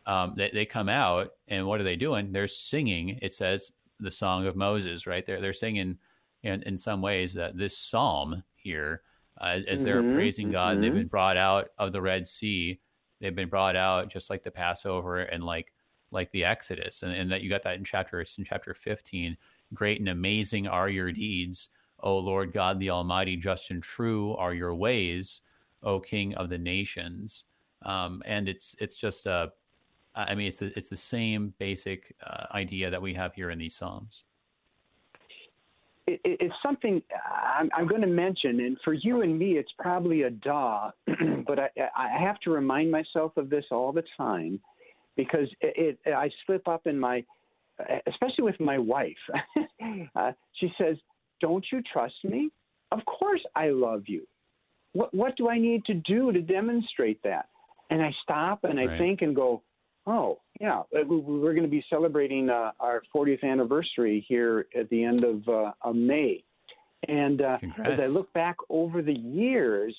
um, they, they come out and what are they doing? They're singing. It says the song of Moses, right? They're they're singing in in some ways that this psalm here, uh, as they're Mhm, praising God, they've mhm. been brought out of the Red Sea. They've been brought out just like the Passover and like like the Exodus, and, and that you got that in chapter it's in chapter fifteen. Great and amazing are your deeds, O Lord God the Almighty. Just and true are your ways, O King of the nations. Um, and it's it's just a, I mean, it's a, it's the same basic uh, idea that we have here in these psalms. It, it- it's something I'm, I'm going to mention, and for you and me, it's probably a duh, but I, I have to remind myself of this all the time because it, it I slip up in my, especially with my wife. uh, she says, "Don't you trust me? Of course I love you. What what do I need to do to demonstrate that?" And I stop and I Right. think and go, Oh, yeah. Uh, we- We're going to be celebrating uh, our 40th anniversary here at the end of, uh, of May. And uh, as I look back over the years,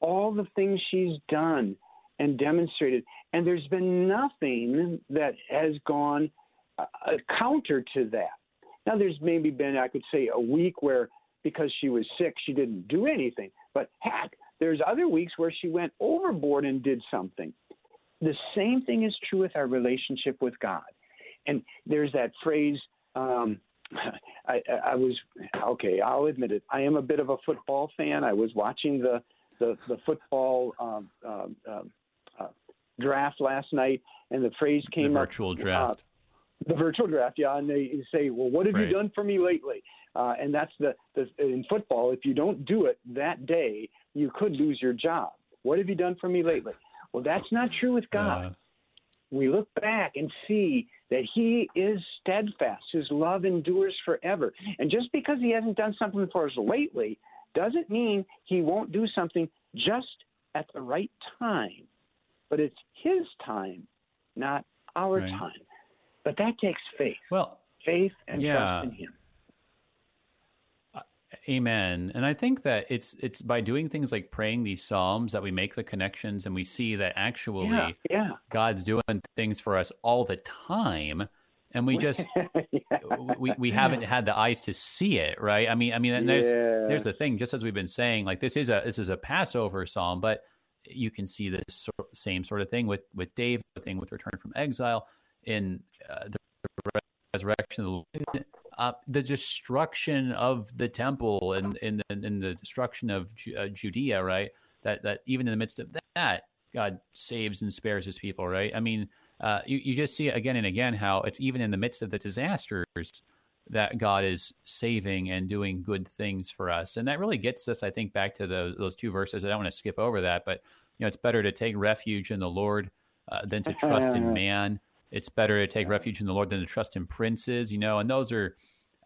all the things she's done and demonstrated, and there's been nothing that has gone uh, counter to that. Now, there's maybe been, I could say, a week where because she was sick, she didn't do anything. But heck, there's other weeks where she went overboard and did something. The same thing is true with our relationship with God. And there's that phrase, um, I, I, was, okay, I'll admit it. I am a bit of a football fan. I was watching the, the, the football um, um, um, uh, draft last night, and the phrase The came up the virtual uh, draft. the virtual draft, yeah, and they say, "Well, what have Right. you done for me lately?" Uh, and that's the, the in football. If you don't do it that day, you could lose your job. What have you done for me lately? Well, that's not true with God. Uh, we look back and see that He is steadfast. His love endures forever. And just because He hasn't done something for us lately doesn't mean He won't do something just at the right time. But it's His time, not our Right. time. But that takes faith well, faith and Yeah. trust in Him. Amen. And I think that it's it's by doing things like praying these psalms that we make the connections and we see that actually Yeah, yeah. God's doing things for us all the time, and we just we, we haven't had the eyes to see it, right? I mean, I mean, and there's Yeah. there's the thing. Just as we've been saying, like this is a this is a Passover psalm, but you can see this same sort of thing with with David, the thing with return from exile, in uh, the resurrection of the Lord, uh, the destruction of the temple and in the, in the destruction of Ju- uh, Judea, right? That that even in the midst of that, God saves and spares His people, right? I mean, uh, you you just see again and again how it's even in the midst of the disasters that God is saving and doing good things for us, and that really gets us, I think, back to those those two verses. I don't want to skip over that, but you know, it's better to take refuge in the Lord uh, than to trust in man. It's better to take refuge in the Lord than to trust in princes, you know, and those are,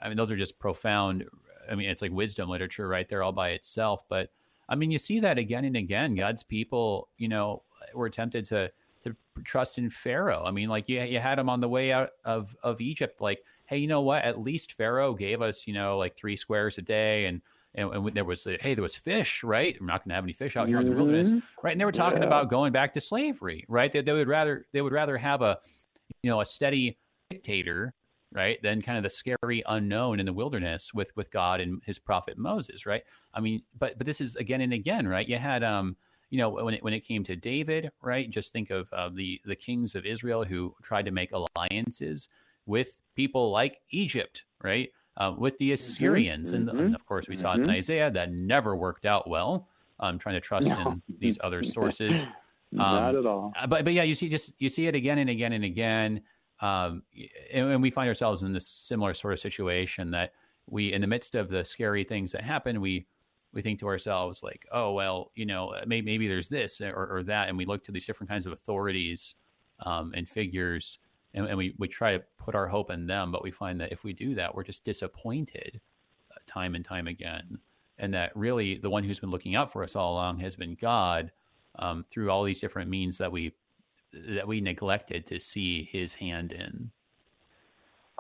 I mean, those are just profound. I mean, it's like wisdom literature right there all by itself. But I mean, you see that again and again. God's people, you know, were tempted to to trust in Pharaoh. I mean, like you, you had him on the way out of of Egypt, like, hey, you know what? At least Pharaoh gave us, you know, like three squares a day, and and, and there was, uh, hey, there was fish, right? We're not going to have any fish out here in the wilderness, mm-hmm. right? And they were talking Yeah. about going back to slavery, right? They, they would rather they would rather have a you know a steady dictator right than kind of the scary unknown in the wilderness with with god and his prophet moses right? I mean but but this is again and again right? You had um you know when it when it came to david right? Just think of uh, the the kings of israel who tried to make alliances with people like egypt right? Uh, with the assyrians. And, and of course we saw it in isaiah that never worked out well um trying to trust No. in these other sources Not Um, at all. uh, but but yeah, you see just you see it again and again and again, um, and, and we find ourselves in this similar sort of situation that we, in the midst of the scary things that happen, we we think to ourselves like, oh well, you know, maybe maybe there's this or, or that, and we look to these different kinds of authorities um, and figures, and, and we we try to put our hope in them, but we find that if we do that, we're just disappointed uh, time and time again, and that really the one who's been looking out for us all along has been God um, through all these different means that we that we neglected to see his hand in.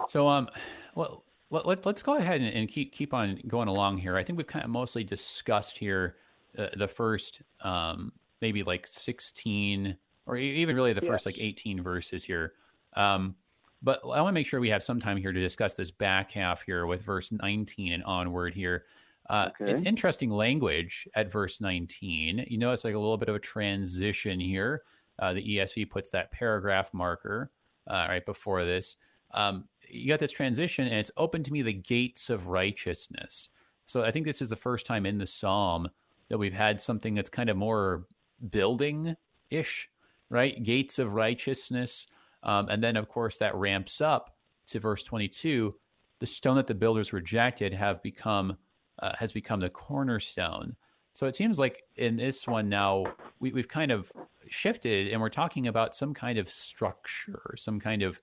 So um well let, us go ahead and, and, keep keep on going along here. I think we've kind of mostly discussed here uh, the first um, maybe like 16 or even really the yeah. first like 18 verses here. Um, but I want to make sure we have some time here to discuss this back half here with verse 19 and onward here. Uh, okay. It's interesting language at verse 19. You notice like a little bit of a transition here. Uh, the ESV puts that paragraph marker uh, right before this. Um, you got this transition, and it's open to me the gates of righteousness. So I think this is the first time in the psalm that we've had something that's kind of more building ish, right? Gates of righteousness. Um, and then, of course, that ramps up to verse 22. The stone that the builders rejected have become uh, has become the cornerstone. So it seems like in this one now we, we've kind of shifted and we're talking about some kind of structure, some kind of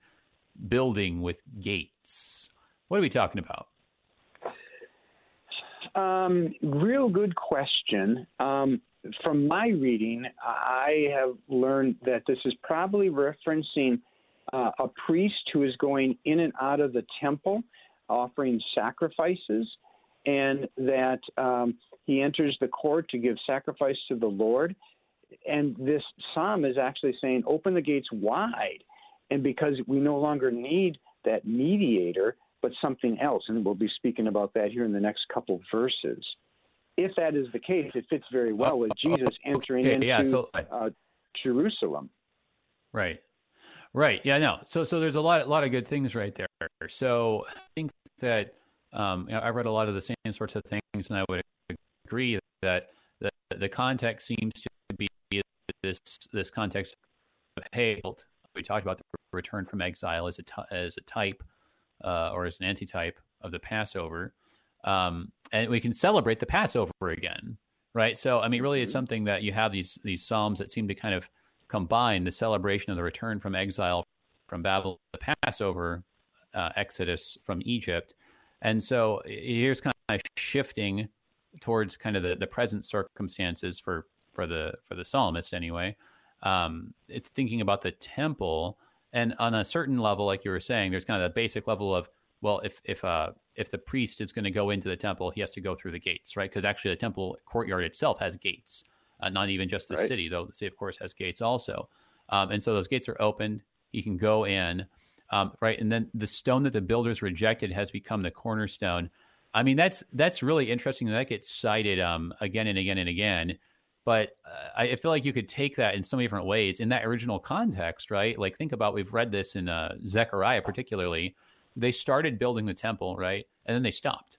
building with gates. What are we talking about? Um, real good question. Um, from my reading, I have learned that this is probably referencing uh, a priest who is going in and out of the temple offering sacrifices, and that um, he enters the court to give sacrifice to the Lord. And this psalm is actually saying, Open the gates wide. And because we no longer need that mediator, but something else. And we'll be speaking about that here in the next couple verses. If that is the case, it fits very well with Jesus entering okay, into yeah, so, uh, Jerusalem. Right. Right. Yeah. No. So so there's a lot a lot of good things right there. So I think that um, you know, I read a lot of the same sorts of things, and I would agree that the the context seems to be this this context of hey, we talked about the return from exile as a t- as a type uh, or as an antitype of the Passover, um, and we can celebrate the Passover again, right? So, I mean, really, it's mm-hmm. something that you have these these psalms that seem to kind of combine the celebration of the return from exile from Babel, the Passover, uh, Exodus from Egypt, and so here's kind of shifting towards kind of the, the present circumstances for for the for the psalmist anyway. Um, it's thinking about the temple and on a certain level, like you were saying, there's kind of a basic level of well, if if uh if the priest is going to go into the temple, he has to go through the gates, right? Because actually, the temple courtyard itself has gates, uh, not even just the right. city, though the city, of course, has gates also. Um, and so those gates are opened. He can go in, um, right? And then the stone that the builders rejected has become the cornerstone. I mean, that's that's really interesting. That gets cited um, again and again and again. But uh, I feel like you could take that in so many different ways in that original context, right? Like think about we've read this in uh, Zechariah particularly. They started building the temple, right, and then they stopped,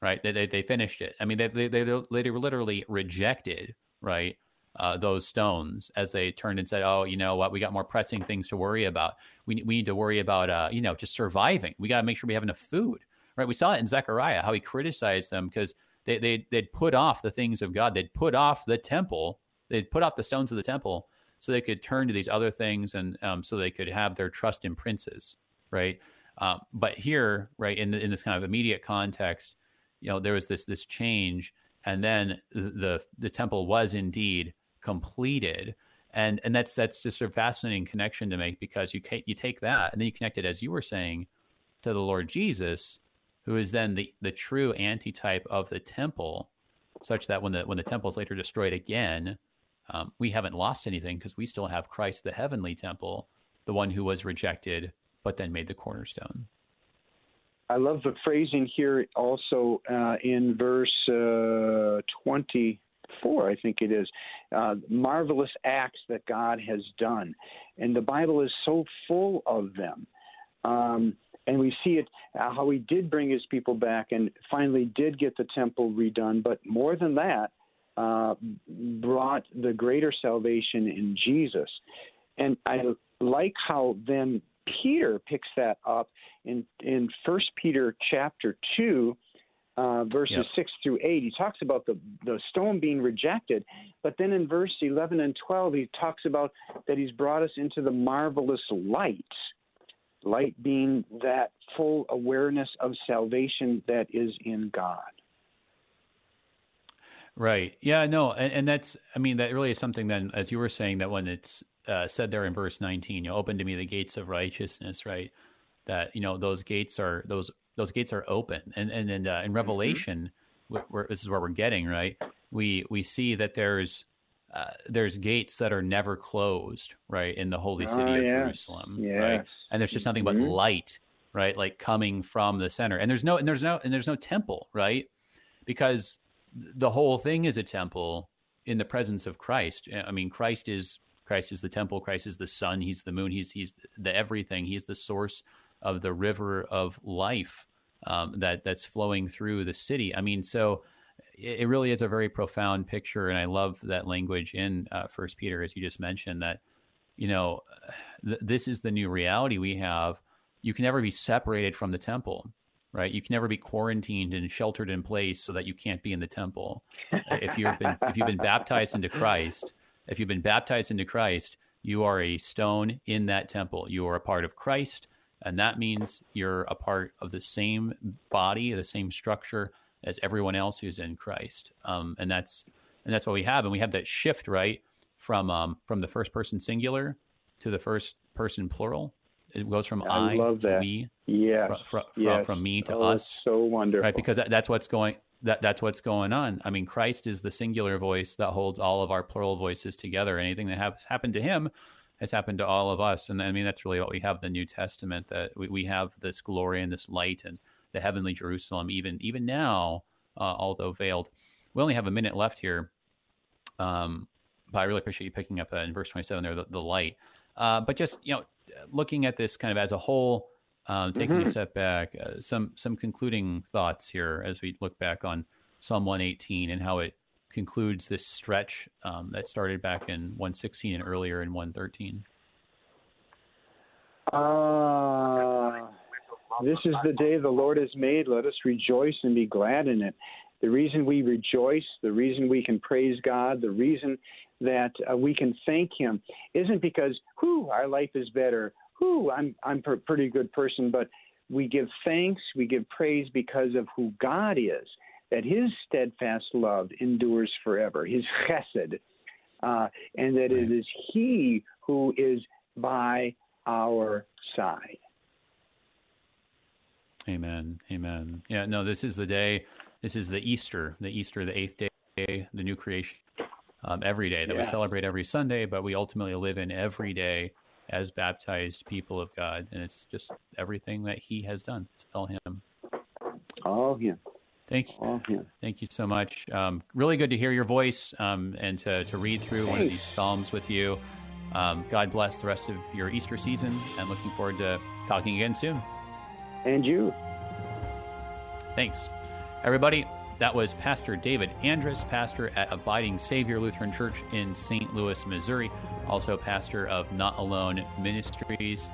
right? They they, they finished it. I mean, they they they, they literally rejected, right, uh, those stones as they turned and said, "Oh, you know what? We got more pressing things to worry about. We we need to worry about, uh, you know, just surviving. We got to make sure we have enough food." Right? We saw it in Zechariah how he criticized them because they, they, they'd put off the things of God. They'd put off the temple. They'd put off the stones of the temple so they could turn to these other things and um, so they could have their trust in princes, right? Um, but here, right, in, in this kind of immediate context, you know, there was this this change, and then the the temple was indeed completed, and and that's that's just a fascinating connection to make because you you take that and then you connect it as you were saying to the Lord Jesus, who is then the, the true antitype of the temple, such that when the when the temple is later destroyed again, um, we haven't lost anything because we still have Christ, the heavenly temple, the one who was rejected but then made the cornerstone. I love the phrasing here also uh, in verse uh, 24, I think it is. Uh, marvelous acts that God has done. And the Bible is so full of them. Um, and we see it uh, how he did bring his people back and finally did get the temple redone. But more than that, uh, brought the greater salvation in Jesus. And I like how then Peter picks that up in in First Peter chapter two. Uh, verses yep. 6 through 8, he talks about the, the stone being rejected. But then in verse 11 and 12, he talks about that he's brought us into the marvelous light light being that full awareness of salvation that is in God. Right. Yeah. No. And, and, that's. I mean, that really is something. Then, as you were saying, that when it's uh, said there in verse nineteen, you know, open to me the gates of righteousness. Right. That you know those gates are those those gates are open, and and then uh, in Mm-hmm. Revelation, where, this is where we're getting right. We we see that there's uh, there's gates that are never closed, right, in the holy city Oh, of yes. Jerusalem, right? And there's just nothing but Mhm. light, right, like coming from the center. And there's no and there's no and there's no temple, right? Because the whole thing is a temple in the presence of Christ. I mean, Christ is Christ is the temple. Christ is the sun. He's the moon. He's he's the everything. He's the source of the river of life um, that that's flowing through the city. I mean, so it, it really is a very profound picture, and I love that language in uh, First Peter, as you just mentioned, that you know th- this is the new reality we have. You can never be separated from the temple, right? You can never be quarantined and sheltered in place so that you can't be in the temple. if you've been if you've been baptized into Christ, if you've been baptized into Christ, you are a stone in that temple. You are a part of Christ, and that means you're a part of the same body, the same structure as everyone else who's in Christ. Um, and that's and that's what we have, and we have that shift right from um, from the first person singular to the first person plural. It goes from I I, love to that. we, yeah, fro- from, yes. from me to oh, us so wonderful. right because that, that's what's going that that's what's going on i mean christ is the singular voice that holds all of our plural voices together anything that has happened to him has happened to all of us and i mean that's really what we have the new testament that we, we have this glory and this light and the heavenly jerusalem even even now uh, although veiled we only have a minute left here um, but i really appreciate you picking up uh, in verse 27 there the, the light uh, but just you know looking at this kind of as a whole um, taking Mhm. a step back, uh, some some concluding thoughts here as we look back on Psalm 118 and how it concludes this stretch um, that started back in 116 and earlier in 113. Ah, this is the day the Lord has made. Let us rejoice and be glad in it. The reason we rejoice, the reason we can praise God, the reason that uh, we can thank Him isn't because, whoo, our life is better. Whoo, I'm I'm a pretty good person, but we give thanks, we give praise because of who God is. That His steadfast love endures forever. His chesed, uh, and that it is He who is by our side. Amen. Amen. Yeah, no, this is the day. This is the Easter, the Easter, the eighth day, the new creation. Um, every day that we celebrate every Sunday, but we ultimately live in every day as baptized people of God, and it's just everything that He has done. It's all Him. All Him. Thank you. Thank you so much. Um, really good to hear your voice um, and to, to read through one of these Psalms with you. Um, God bless the rest of your Easter season and looking forward to talking again soon. And you. Thanks. Everybody, that was Pastor David Andrus, pastor at Abiding Savior Lutheran Church in St. Louis, Missouri, also pastor of Not Alone Ministries.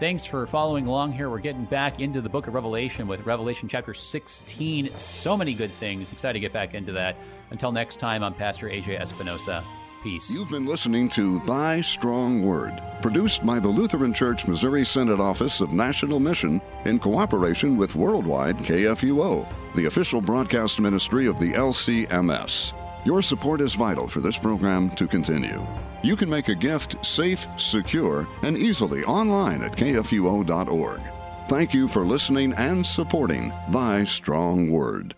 Thanks for following along here. We're getting back into the book of Revelation with Revelation chapter 16. So many good things. Excited to get back into that. Until next time, I'm Pastor AJ Espinosa. Peace. You've been listening to Thy Strong Word, produced by the Lutheran Church Missouri Synod Office of National Mission in cooperation with Worldwide KFUO, the official broadcast ministry of the LCMS. Your support is vital for this program to continue. You can make a gift safe, secure, and easily online at kfuo.org. Thank you for listening and supporting Thy Strong Word.